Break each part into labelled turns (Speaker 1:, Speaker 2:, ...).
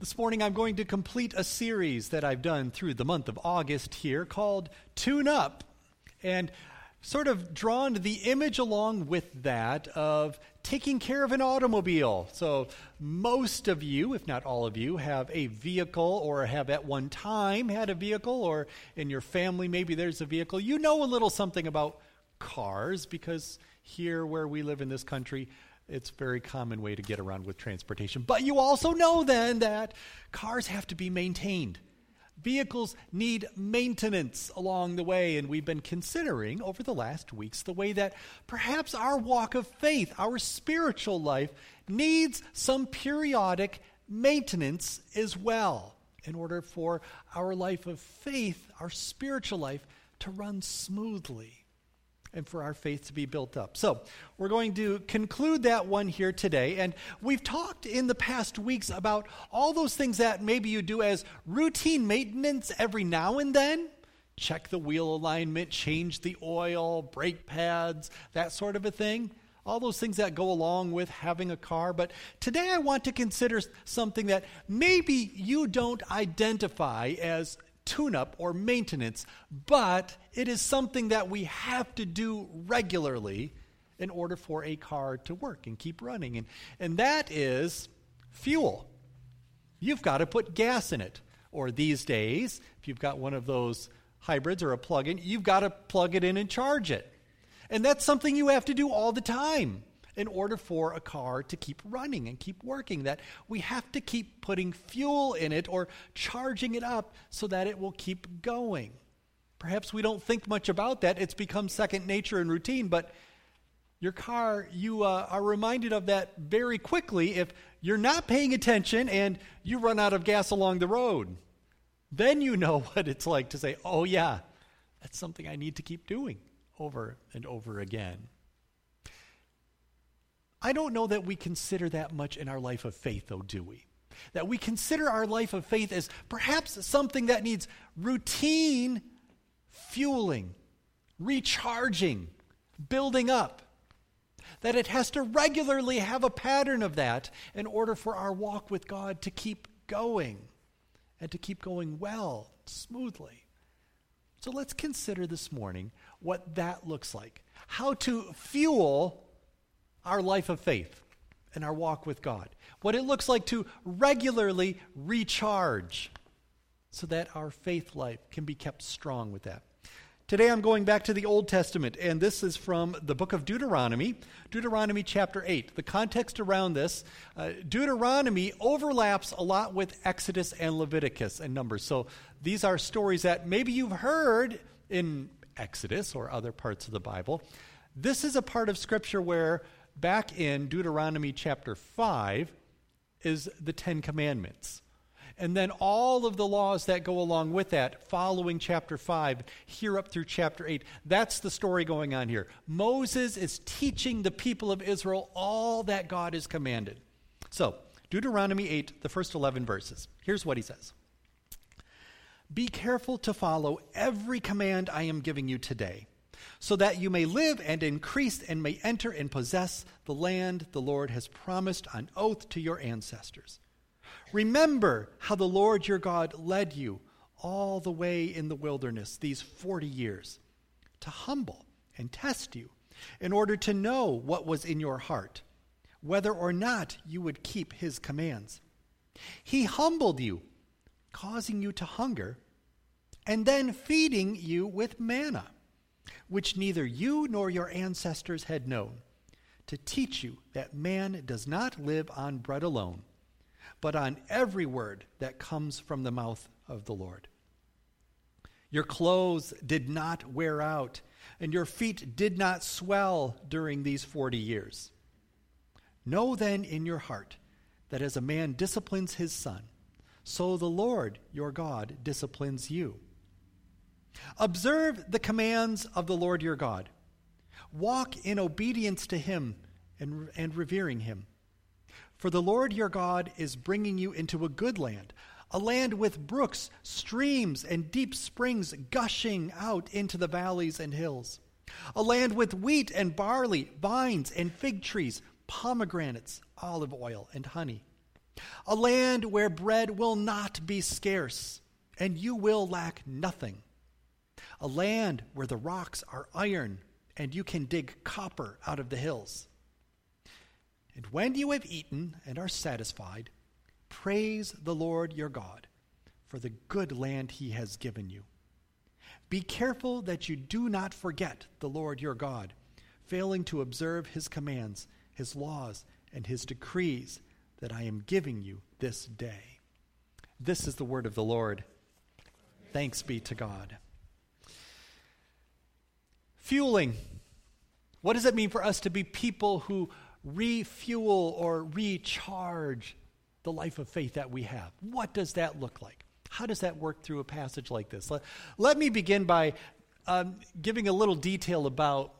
Speaker 1: This morning, I'm going to complete a series that I've done through the month of August here called Tune Up. And sort of drawn the image along with that of taking care of an automobile. So, most of you, if not all of you, have a vehicle or have at one time had a vehicle, or in your family, maybe there's a vehicle. You know a little something about cars because here where we live in this country, it's a very common way to get around with transportation. But you also know then that cars have to be maintained. Vehicles need maintenance along the way, and we've been considering over the last weeks the way that perhaps our walk of faith, our spiritual life, needs some periodic maintenance as well in order for our life of faith, our spiritual life, to run smoothly and for our faith to be built up. So, we're going to conclude that one here today. And we've talked in the past weeks about all those things that maybe you do as routine maintenance every now and then. Check the wheel alignment, change the oil, brake pads, that sort of a thing. All those things that go along with having a car. But today I want to consider something that maybe you don't identify as tune up or maintenance, but it is something that we have to do regularly in order for a car to work and keep running. And, and that is fuel. You've got to put gas in it. Or these days, if you've got one of those hybrids or a plug in, you've got to plug it in and charge it. And that's something you have to do all the time in order for a car to keep running and keep working, that we have to keep putting fuel in it or charging it up so that it will keep going. Perhaps we don't think much about that. It's become second nature and routine, but your car, you uh, are reminded of that very quickly if you're not paying attention and you run out of gas along the road. Then you know what it's like to say, oh, yeah, that's something I need to keep doing over and over again. I don't know that we consider that much in our life of faith, though, do we? That we consider our life of faith as perhaps something that needs routine fueling, recharging, building up. That it has to regularly have a pattern of that in order for our walk with God to keep going and to keep going well, smoothly. So let's consider this morning what that looks like. How to fuel our life of faith and our walk with God. What it looks like to regularly recharge so that our faith life can be kept strong with that. Today I'm going back to the Old Testament, and this is from the book of Deuteronomy, Deuteronomy chapter 8. The context around this, uh, Deuteronomy overlaps a lot with Exodus and Leviticus and Numbers. So these are stories that maybe you've heard in Exodus or other parts of the Bible. This is a part of Scripture where back in Deuteronomy chapter 5 is the Ten Commandments. And then all of the laws that go along with that, following chapter 5, here up through chapter 8. That's the story going on here. Moses is teaching the people of Israel all that God has commanded. So, Deuteronomy 8, the first 11 verses. Here's what he says Be careful to follow every command I am giving you today so that you may live and increase and may enter and possess the land the Lord has promised on oath to your ancestors. Remember how the Lord your God led you all the way in the wilderness these 40 years to humble and test you in order to know what was in your heart, whether or not you would keep his commands. He humbled you, causing you to hunger, and then feeding you with manna which neither you nor your ancestors had known, to teach you that man does not live on bread alone, but on every word that comes from the mouth of the Lord. Your clothes did not wear out, and your feet did not swell during these forty years. Know then in your heart that as a man disciplines his son, so the Lord your God disciplines you. Observe the commands of the Lord your God. Walk in obedience to him and, and revering him. For the Lord your God is bringing you into a good land, a land with brooks, streams, and deep springs gushing out into the valleys and hills, a land with wheat and barley, vines and fig trees, pomegranates, olive oil, and honey a land where bread will not be scarce, and you will lack nothing, a land where the rocks are iron, and you can dig copper out of the hills. And when you have eaten and are satisfied, praise the Lord your God for the good land he has given you. Be careful that you do not forget the Lord your God, failing to observe his commands, his laws, and his decrees that I am giving you this day. This is the word of the Lord. Thanks be to God. Fueling. What does it mean for us to be people who refuel or recharge the life of faith that we have? What does that look like? How does that work through a passage like this? Let, let me begin by um, giving a little detail about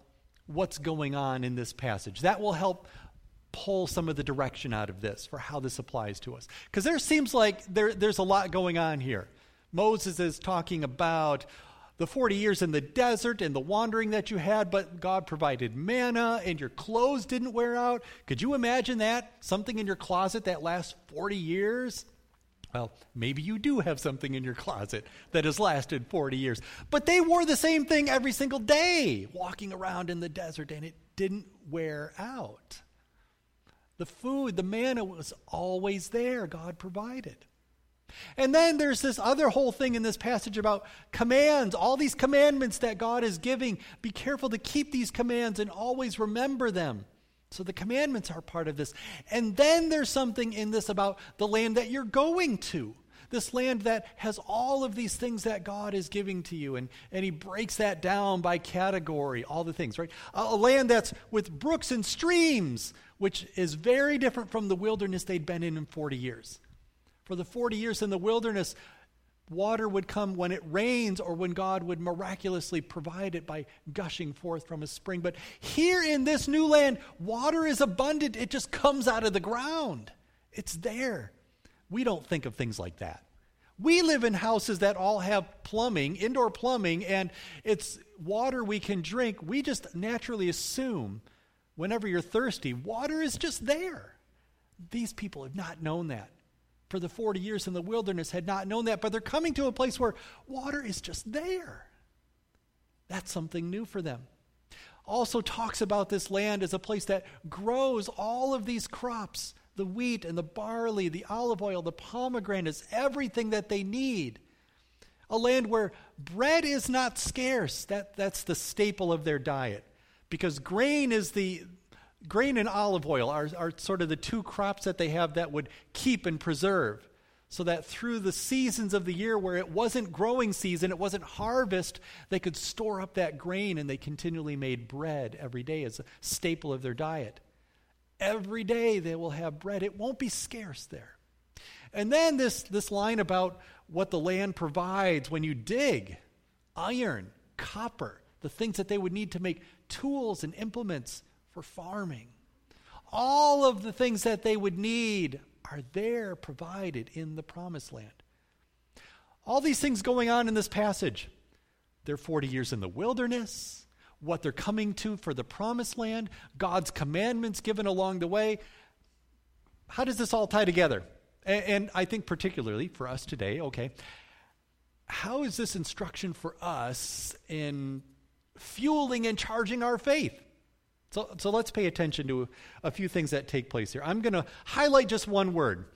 Speaker 1: what's going on in this passage. That will help pull some of the direction out of this for how this applies to us. Because there seems like there, there's a lot going on here. Moses is talking about the 40 years in the desert and the wandering that you had, but God provided manna and your clothes didn't wear out. Could you imagine that? Something in your closet that lasts 40 years? Well, maybe you do have something in your closet that has lasted 40 years. But they wore the same thing every single day, walking around in the desert, and it didn't wear out. The food, the manna was always there, God provided. And then there's this other whole thing in this passage about commands, all these commandments that God is giving. Be careful to keep these commands and always remember them. So the commandments are part of this. And then there's something in this about the land that you're going to. This land that has all of these things that God is giving to you. And, and he breaks that down by category, all the things, right? A, a land that's with brooks and streams, which is very different from the wilderness they'd been in in 40 years. For the 40 years in the wilderness, water would come when it rains or when God would miraculously provide it by gushing forth from a spring. But here in this new land, water is abundant. It just comes out of the ground, it's there. We don't think of things like that. We live in houses that all have plumbing, indoor plumbing, and it's water we can drink. We just naturally assume whenever you're thirsty, water is just there. These people have not known that. For the 40 years in the wilderness had not known that, but they're coming to a place where water is just there. That's something new for them. Also talks about this land as a place that grows all of these crops the wheat and the barley, the olive oil, the pomegranates, everything that they need. A land where bread is not scarce. That, that's the staple of their diet because grain is the grain and olive oil are, are sort of the two crops that they have that would keep and preserve so that through the seasons of the year where it wasn't growing season, it wasn't harvest, they could store up that grain and they continually made bread every day as a staple of their diet. Every day they will have bread. It won't be scarce there. And then this, this line about what the land provides when you dig iron, copper, the things that they would need to make tools and implements for farming. All of the things that they would need are there provided in the promised land. All these things going on in this passage. They're 40 years in the wilderness, what they're coming to for the promised land, God's commandments given along the way. How does this all tie together? And, and I think, particularly for us today, okay, how is this instruction for us in fueling and charging our faith. So, so let's pay attention to a few things that take place here. I'm going to highlight just one word.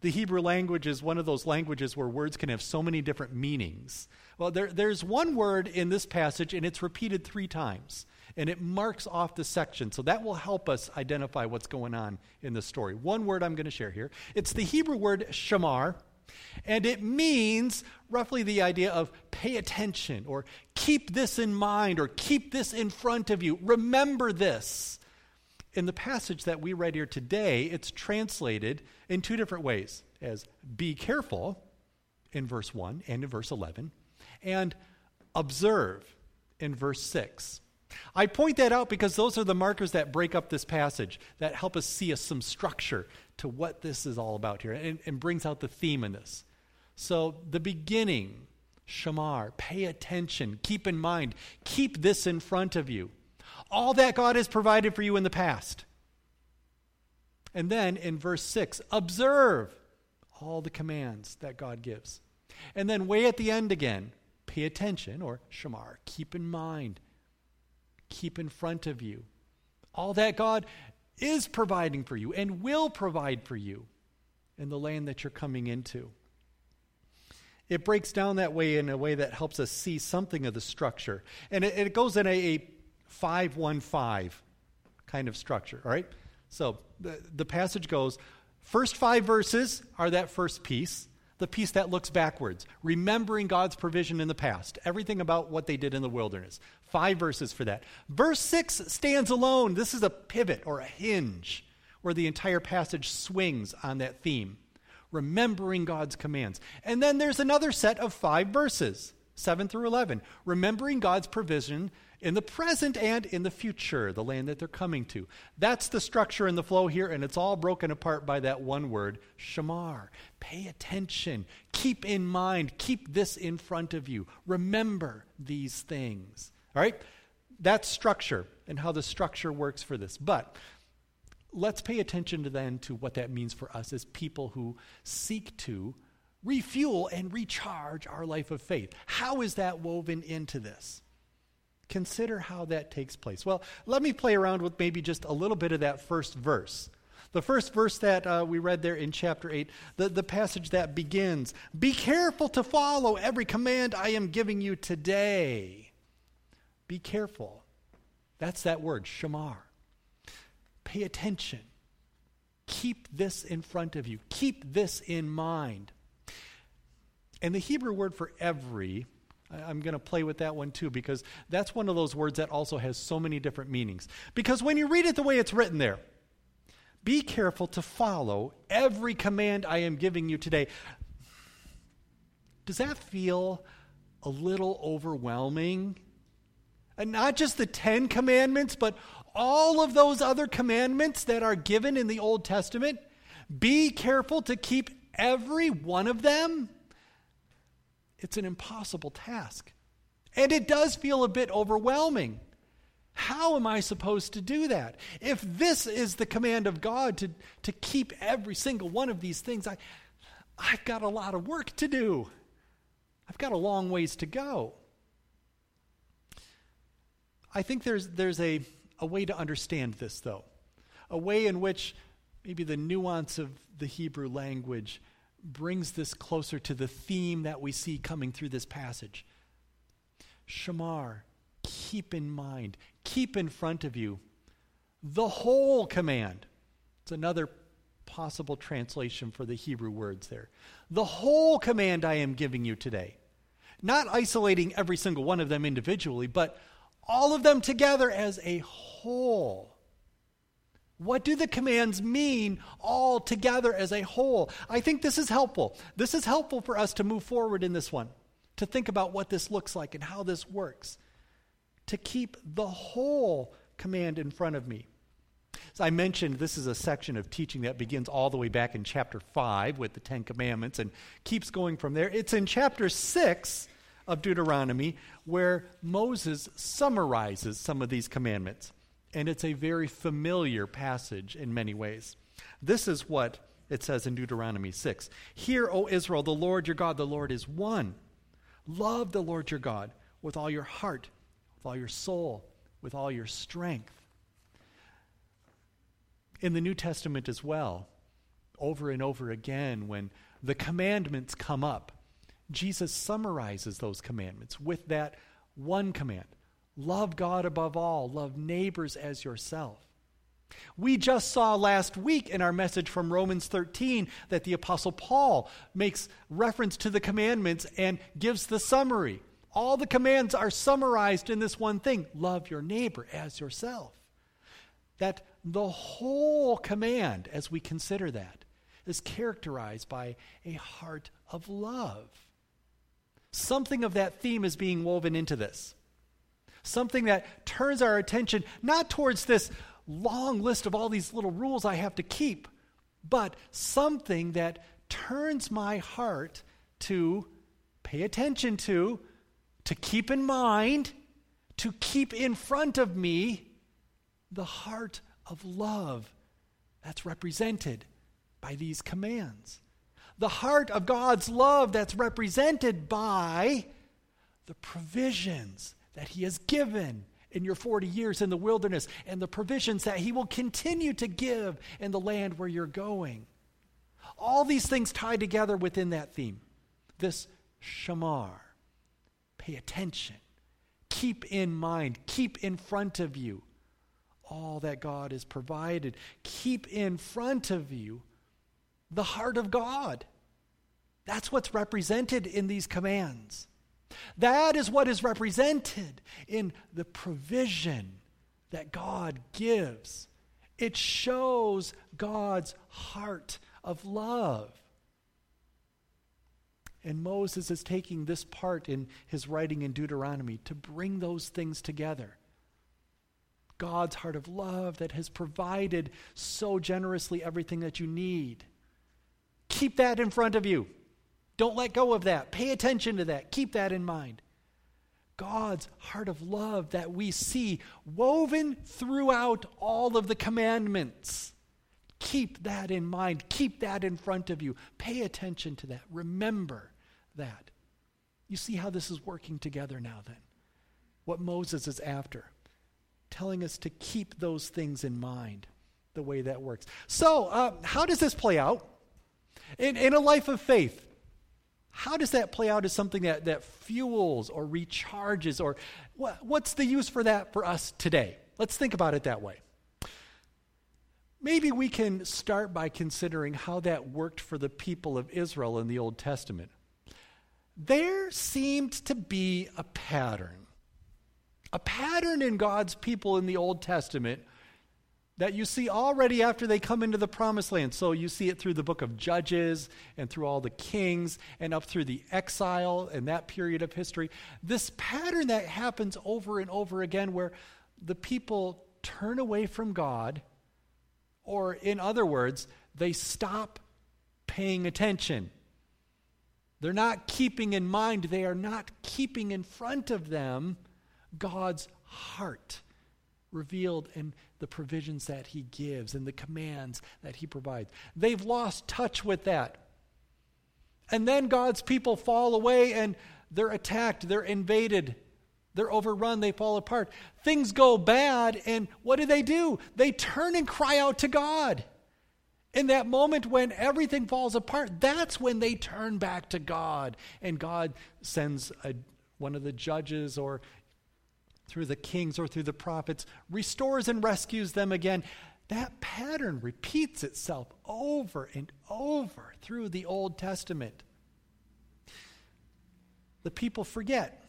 Speaker 1: The Hebrew language is one of those languages where words can have so many different meanings. Well, there, there's one word in this passage, and it's repeated three times, and it marks off the section. So that will help us identify what's going on in the story. One word I'm going to share here it's the Hebrew word shamar, and it means roughly the idea of pay attention or keep this in mind or keep this in front of you. Remember this. In the passage that we read here today, it's translated in two different ways as be careful in verse 1 and in verse 11, and observe in verse 6. I point that out because those are the markers that break up this passage, that help us see some structure to what this is all about here and, and brings out the theme in this. So, the beginning, shamar, pay attention, keep in mind, keep this in front of you. All that God has provided for you in the past. And then in verse 6, observe all the commands that God gives. And then way at the end again, pay attention, or shamar, keep in mind, keep in front of you. All that God is providing for you and will provide for you in the land that you're coming into. It breaks down that way in a way that helps us see something of the structure. And it, it goes in a, a 515 kind of structure, all right? So the, the passage goes first five verses are that first piece, the piece that looks backwards, remembering God's provision in the past, everything about what they did in the wilderness. Five verses for that. Verse six stands alone. This is a pivot or a hinge where the entire passage swings on that theme, remembering God's commands. And then there's another set of five verses, 7 through 11, remembering God's provision in the present and in the future, the land that they're coming to. That's the structure and the flow here, and it's all broken apart by that one word, shamar. Pay attention. Keep in mind. Keep this in front of you. Remember these things. All right? That's structure and how the structure works for this. But let's pay attention to then to what that means for us as people who seek to refuel and recharge our life of faith. How is that woven into this? Consider how that takes place. Well, let me play around with maybe just a little bit of that first verse. The first verse that uh, we read there in chapter 8, the, the passage that begins Be careful to follow every command I am giving you today. Be careful. That's that word, shamar. Pay attention. Keep this in front of you. Keep this in mind. And the Hebrew word for every I'm going to play with that one too because that's one of those words that also has so many different meanings. Because when you read it the way it's written there, be careful to follow every command I am giving you today. Does that feel a little overwhelming? And not just the Ten Commandments, but all of those other commandments that are given in the Old Testament. Be careful to keep every one of them. It's an impossible task. And it does feel a bit overwhelming. How am I supposed to do that? If this is the command of God to, to keep every single one of these things, I, I've got a lot of work to do. I've got a long ways to go. I think there's, there's a, a way to understand this, though. A way in which maybe the nuance of the Hebrew language brings this closer to the theme that we see coming through this passage. Shamar, keep in mind, keep in front of you the whole command. It's another possible translation for the Hebrew words there. The whole command I am giving you today. Not isolating every single one of them individually, but all of them together as a whole. What do the commands mean all together as a whole? I think this is helpful. This is helpful for us to move forward in this one, to think about what this looks like and how this works, to keep the whole command in front of me. As I mentioned, this is a section of teaching that begins all the way back in chapter 5 with the Ten Commandments and keeps going from there. It's in chapter 6 of Deuteronomy where Moses summarizes some of these commandments and it's a very familiar passage in many ways. This is what it says in Deuteronomy 6 Hear, O Israel, the Lord your God, the Lord is one. Love the Lord your God with all your heart, with all your soul, with all your strength. In the New Testament as well, over and over again, when the commandments come up, Jesus summarizes those commandments with that one command Love God above all, love neighbors as yourself. We just saw last week in our message from Romans 13 that the Apostle Paul makes reference to the commandments and gives the summary. All the commands are summarized in this one thing love your neighbor as yourself. That the whole command, as we consider that, is characterized by a heart of love. Something of that theme is being woven into this something that turns our attention not towards this long list of all these little rules I have to keep, but something that turns my heart to pay attention to, to keep in mind, to keep in front of me the heart of love that's represented by these commands. The heart of God's love that's represented by the provisions that He has given in your 40 years in the wilderness and the provisions that He will continue to give in the land where you're going. All these things tied together within that theme. This shamar. Pay attention. Keep in mind. Keep in front of you all that God has provided. Keep in front of you the heart of God. That's what's represented in these commands. That is what is represented in the provision that God gives. It shows God's heart of love. And Moses is taking this part in his writing in Deuteronomy to bring those things together. God's heart of love that has provided so generously everything that you need. Keep that in front of you. Don't let go of that. Pay attention to that. Keep that in mind. God's heart of love that we see woven throughout all of the commandments. Keep that in mind. Keep that in front of you. Pay attention to that. Remember that. You see how this is working together now, then. What Moses is after, telling us to keep those things in mind, the way that works. So, uh, how does this play out? In, in a life of faith, how does that play out as something that, that fuels or recharges? Or what, what's the use for that for us today? Let's think about it that way. Maybe we can start by considering how that worked for the people of Israel in the Old Testament. There seemed to be a pattern. A pattern in God's people in the Old Testament that you see already after they come into the promised land. So you see it through the book of Judges and through all the kings and up through the exile and that period of history. This pattern that happens over and over again where the people turn away from God, or in other words, they stop paying attention. They're not keeping in mind, they are not keeping in front of them God's heart revealed in the provisions that he gives and the commands that he provides. They've lost touch with that. And then God's people fall away and they're attacked, they're invaded, they're overrun, they fall apart. Things go bad, and what do they do? They turn and cry out to God. In that moment when everything falls apart, that's when they turn back to God. And God sends a, one of the judges or through the kings or through the prophets, restores and rescues them again. That pattern repeats itself over and over through the Old Testament. The people forget.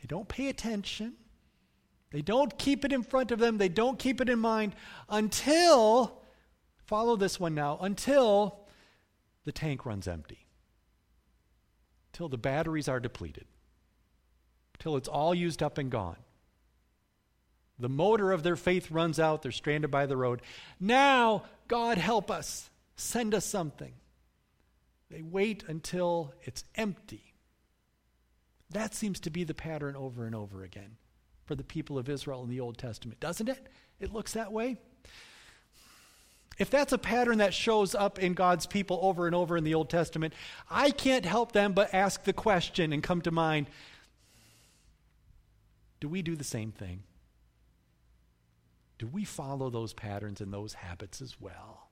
Speaker 1: They don't pay attention. They don't keep it in front of them. They don't keep it in mind until, follow this one now, until the tank runs empty, until the batteries are depleted till it's all used up and gone. The motor of their faith runs out, they're stranded by the road. Now, God help us, send us something. They wait until it's empty. That seems to be the pattern over and over again for the people of Israel in the Old Testament, doesn't it? It looks that way. If that's a pattern that shows up in God's people over and over in the Old Testament, I can't help them but ask the question and come to mind do we do the same thing? Do we follow those patterns and those habits as well?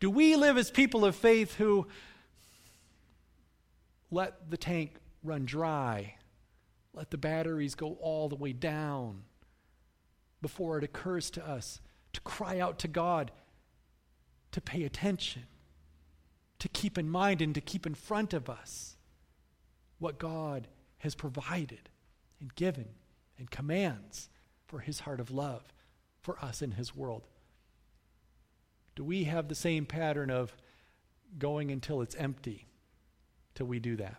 Speaker 1: Do we live as people of faith who let the tank run dry, let the batteries go all the way down before it occurs to us to cry out to God, to pay attention, to keep in mind and to keep in front of us what God has provided? And given and commands for his heart of love for us in his world. Do we have the same pattern of going until it's empty till we do that?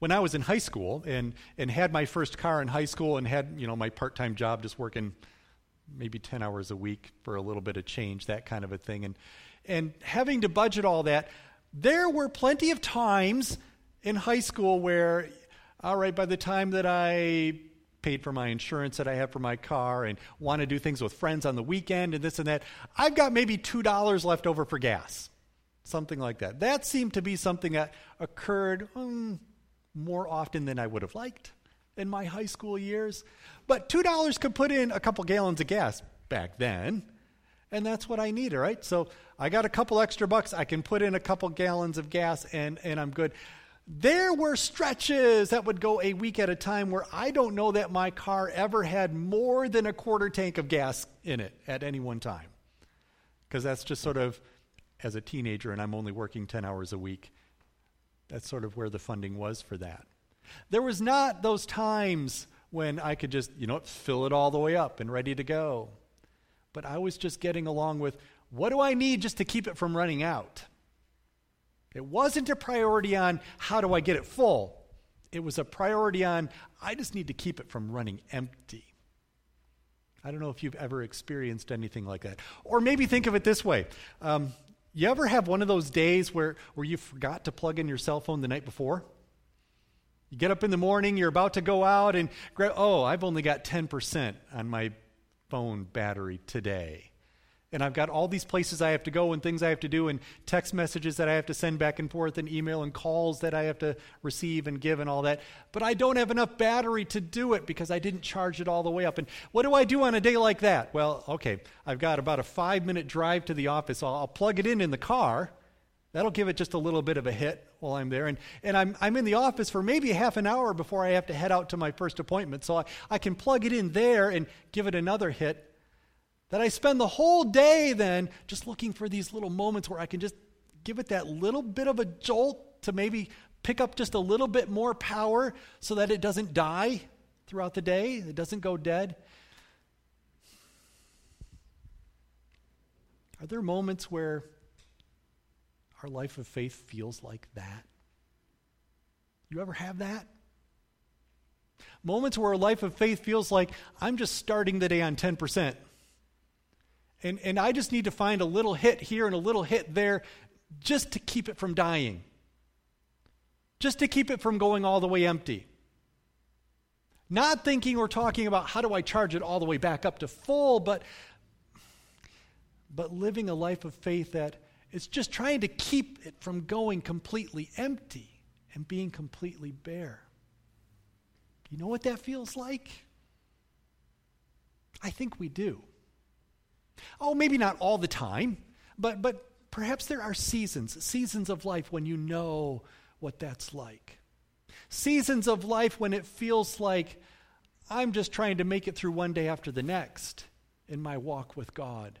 Speaker 1: When I was in high school and, and had my first car in high school and had, you know, my part-time job just working maybe 10 hours a week for a little bit of change, that kind of a thing, and, and having to budget all that, there were plenty of times in high school where all right, by the time that I paid for my insurance that I have for my car and want to do things with friends on the weekend and this and that. I've got maybe $2 left over for gas. Something like that. That seemed to be something that occurred um, more often than I would have liked in my high school years. But $2 could put in a couple gallons of gas back then. And that's what I needed, right? So I got a couple extra bucks. I can put in a couple gallons of gas and, and I'm good. There were stretches that would go a week at a time where I don't know that my car ever had more than a quarter tank of gas in it at any one time. Because that's just sort of, as a teenager, and I'm only working 10 hours a week, that's sort of where the funding was for that. There was not those times when I could just, you know, fill it all the way up and ready to go. But I was just getting along with what do I need just to keep it from running out? It wasn't a priority on how do I get it full. It was a priority on I just need to keep it from running empty. I don't know if you've ever experienced anything like that. Or maybe think of it this way. Um, you ever have one of those days where, where you forgot to plug in your cell phone the night before? You get up in the morning, you're about to go out, and oh, I've only got 10% on my phone battery today and I've got all these places I have to go and things I have to do and text messages that I have to send back and forth and email and calls that I have to receive and give and all that. But I don't have enough battery to do it because I didn't charge it all the way up. And what do I do on a day like that? Well, okay, I've got about a five minute drive to the office. I'll, I'll plug it in in the car. That'll give it just a little bit of a hit while I'm there. And, and I'm, I'm in the office for maybe half an hour before I have to head out to my first appointment. So I, I can plug it in there and give it another hit that I spend the whole day then just looking for these little moments where I can just give it that little bit of a jolt to maybe pick up just a little bit more power so that it doesn't die throughout the day, it doesn't go dead. Are there moments where our life of faith feels like that? You ever have that? Moments where a life of faith feels like I'm just starting the day on 10%. And, and I just need to find a little hit here and a little hit there just to keep it from dying, just to keep it from going all the way empty. Not thinking or talking about how do I charge it all the way back up to full, but, but living a life of faith that is just trying to keep it from going completely empty and being completely bare. You know what that feels like? I think we do. Oh, maybe not all the time, but, but perhaps there are seasons, seasons of life when you know what that's like. Seasons of life when it feels like I'm just trying to make it through one day after the next in my walk with God.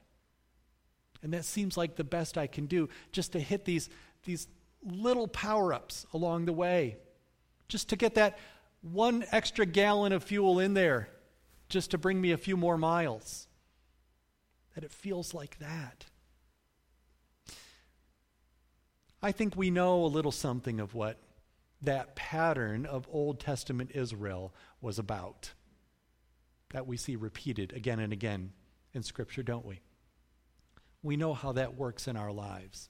Speaker 1: And that seems like the best I can do, just to hit these, these little power ups along the way, just to get that one extra gallon of fuel in there, just to bring me a few more miles that it feels like that. I think we know a little something of what that pattern of Old Testament Israel was about. That we see repeated again and again in Scripture, don't we? We know how that works in our lives.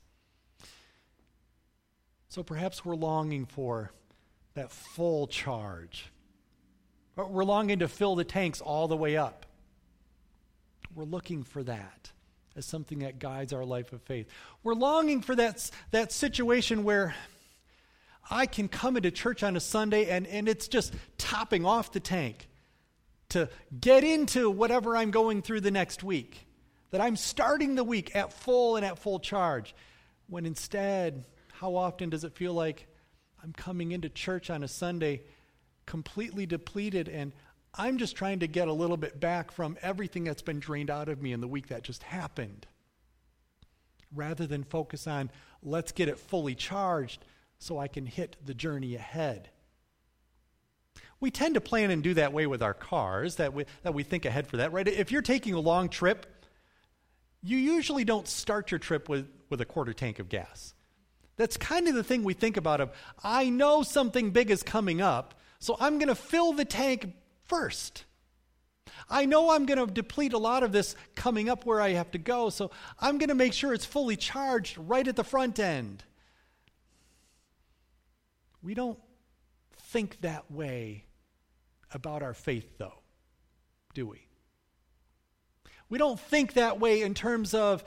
Speaker 1: So perhaps we're longing for that full charge. We're longing to fill the tanks all the way up. We're looking for that as something that guides our life of faith. We're longing for that, that situation where I can come into church on a Sunday and, and it's just topping off the tank to get into whatever I'm going through the next week. That I'm starting the week at full and at full charge. When instead, how often does it feel like I'm coming into church on a Sunday completely depleted and I'm just trying to get a little bit back from everything that's been drained out of me in the week that just happened. Rather than focus on, let's get it fully charged so I can hit the journey ahead. We tend to plan and do that way with our cars, that we, that we think ahead for that, right? If you're taking a long trip, you usually don't start your trip with, with a quarter tank of gas. That's kind of the thing we think about of, I know something big is coming up, so I'm going to fill the tank first. I know I'm going to deplete a lot of this coming up where I have to go, so I'm going to make sure it's fully charged right at the front end. We don't think that way about our faith, though, do we? We don't think that way in terms of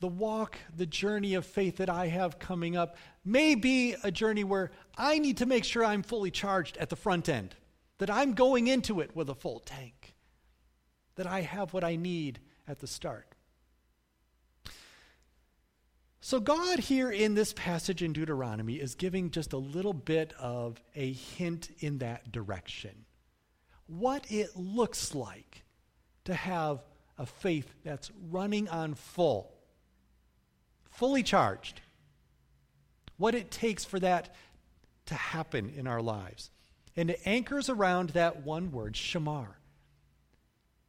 Speaker 1: the walk, the journey of faith that I have coming up may be a journey where I need to make sure I'm fully charged at the front end, that I'm going into it with a full tank, that I have what I need at the start. So, God here in this passage in Deuteronomy is giving just a little bit of a hint in that direction. What it looks like to have a faith that's running on full, fully charged. What it takes for that to happen in our lives. And it anchors around that one word, shamar.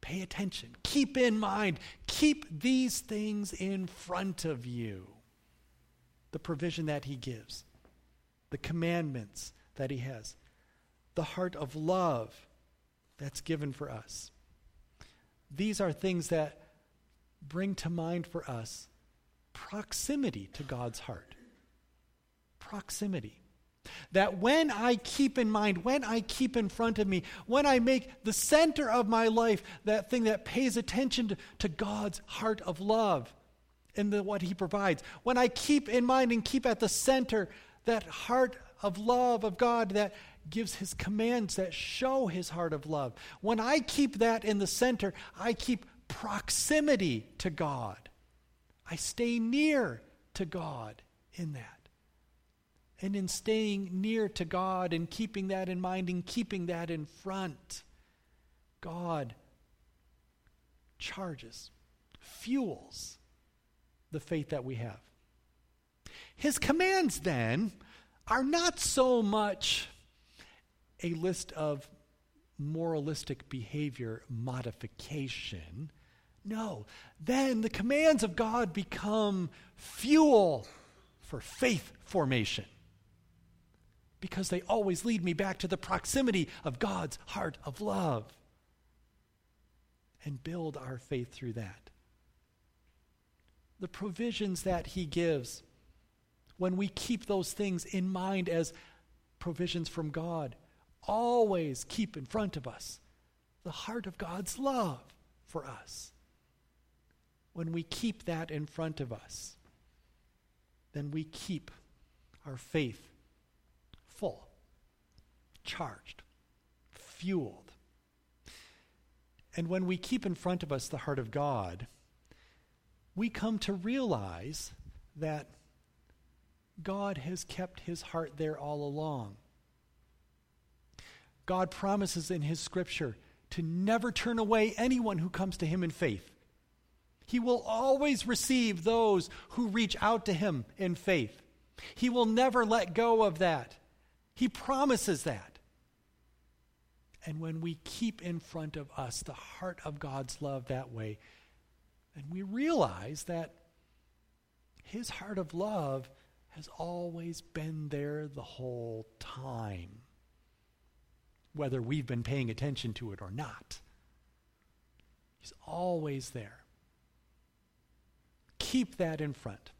Speaker 1: Pay attention. Keep in mind. Keep these things in front of you. The provision that he gives, the commandments that he has, the heart of love that's given for us. These are things that bring to mind for us proximity to God's heart. Proximity. That when I keep in mind, when I keep in front of me, when I make the center of my life that thing that pays attention to, to God's heart of love and the, what He provides, when I keep in mind and keep at the center that heart of love of God that gives his commands that show his heart of love. When I keep that in the center, I keep proximity to God. I stay near to God in that. And in staying near to God and keeping that in mind and keeping that in front, God charges, fuels the faith that we have. His commands, then, are not so much a list of moralistic behavior modification. No, then the commands of God become fuel for faith formation because they always lead me back to the proximity of God's heart of love and build our faith through that. The provisions that He gives, when we keep those things in mind as provisions from God, always keep in front of us the heart of God's love for us. When we keep that in front of us, then we keep our faith charged, fueled. And when we keep in front of us the heart of God, we come to realize that God has kept his heart there all along. God promises in His scripture to never turn away anyone who comes to Him in faith. He will always receive those who reach out to Him in faith. He will never let go of that. He promises that. And when we keep in front of us the heart of God's love that way, and we realize that His heart of love has always been there the whole time whether we've been paying attention to it or not. He's always there. Keep that in front.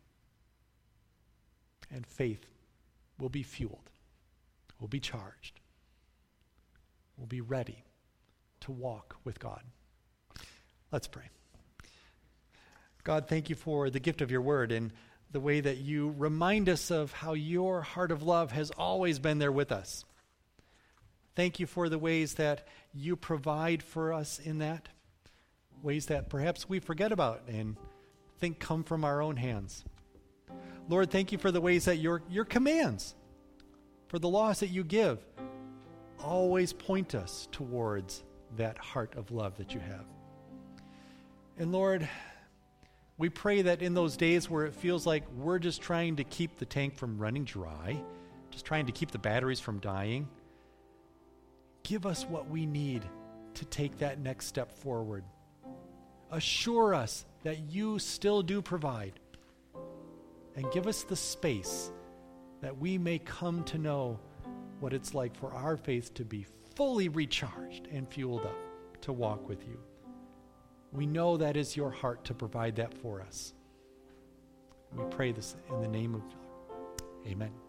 Speaker 1: And faith will be fueled, will be charged, will be ready to walk with God. Let's pray. God, thank you for the gift of your word and the way that you remind us of how your heart of love has always been there with us. Thank you for the ways that you provide for us in that, ways that perhaps we forget about and think come from our own hands. Lord, thank you for the ways that your, your commands, for the laws that you give, always point us towards that heart of love that you have. And Lord, we pray that in those days where it feels like we're just trying to keep the tank from running dry, just trying to keep the batteries from dying, give us what we need to take that next step forward. Assure us that you still do provide. And give us the space that we may come to know what it's like for our faith to be fully recharged and fueled up to walk with you. We know that is your heart to provide that for us. We pray this in the name of Amen.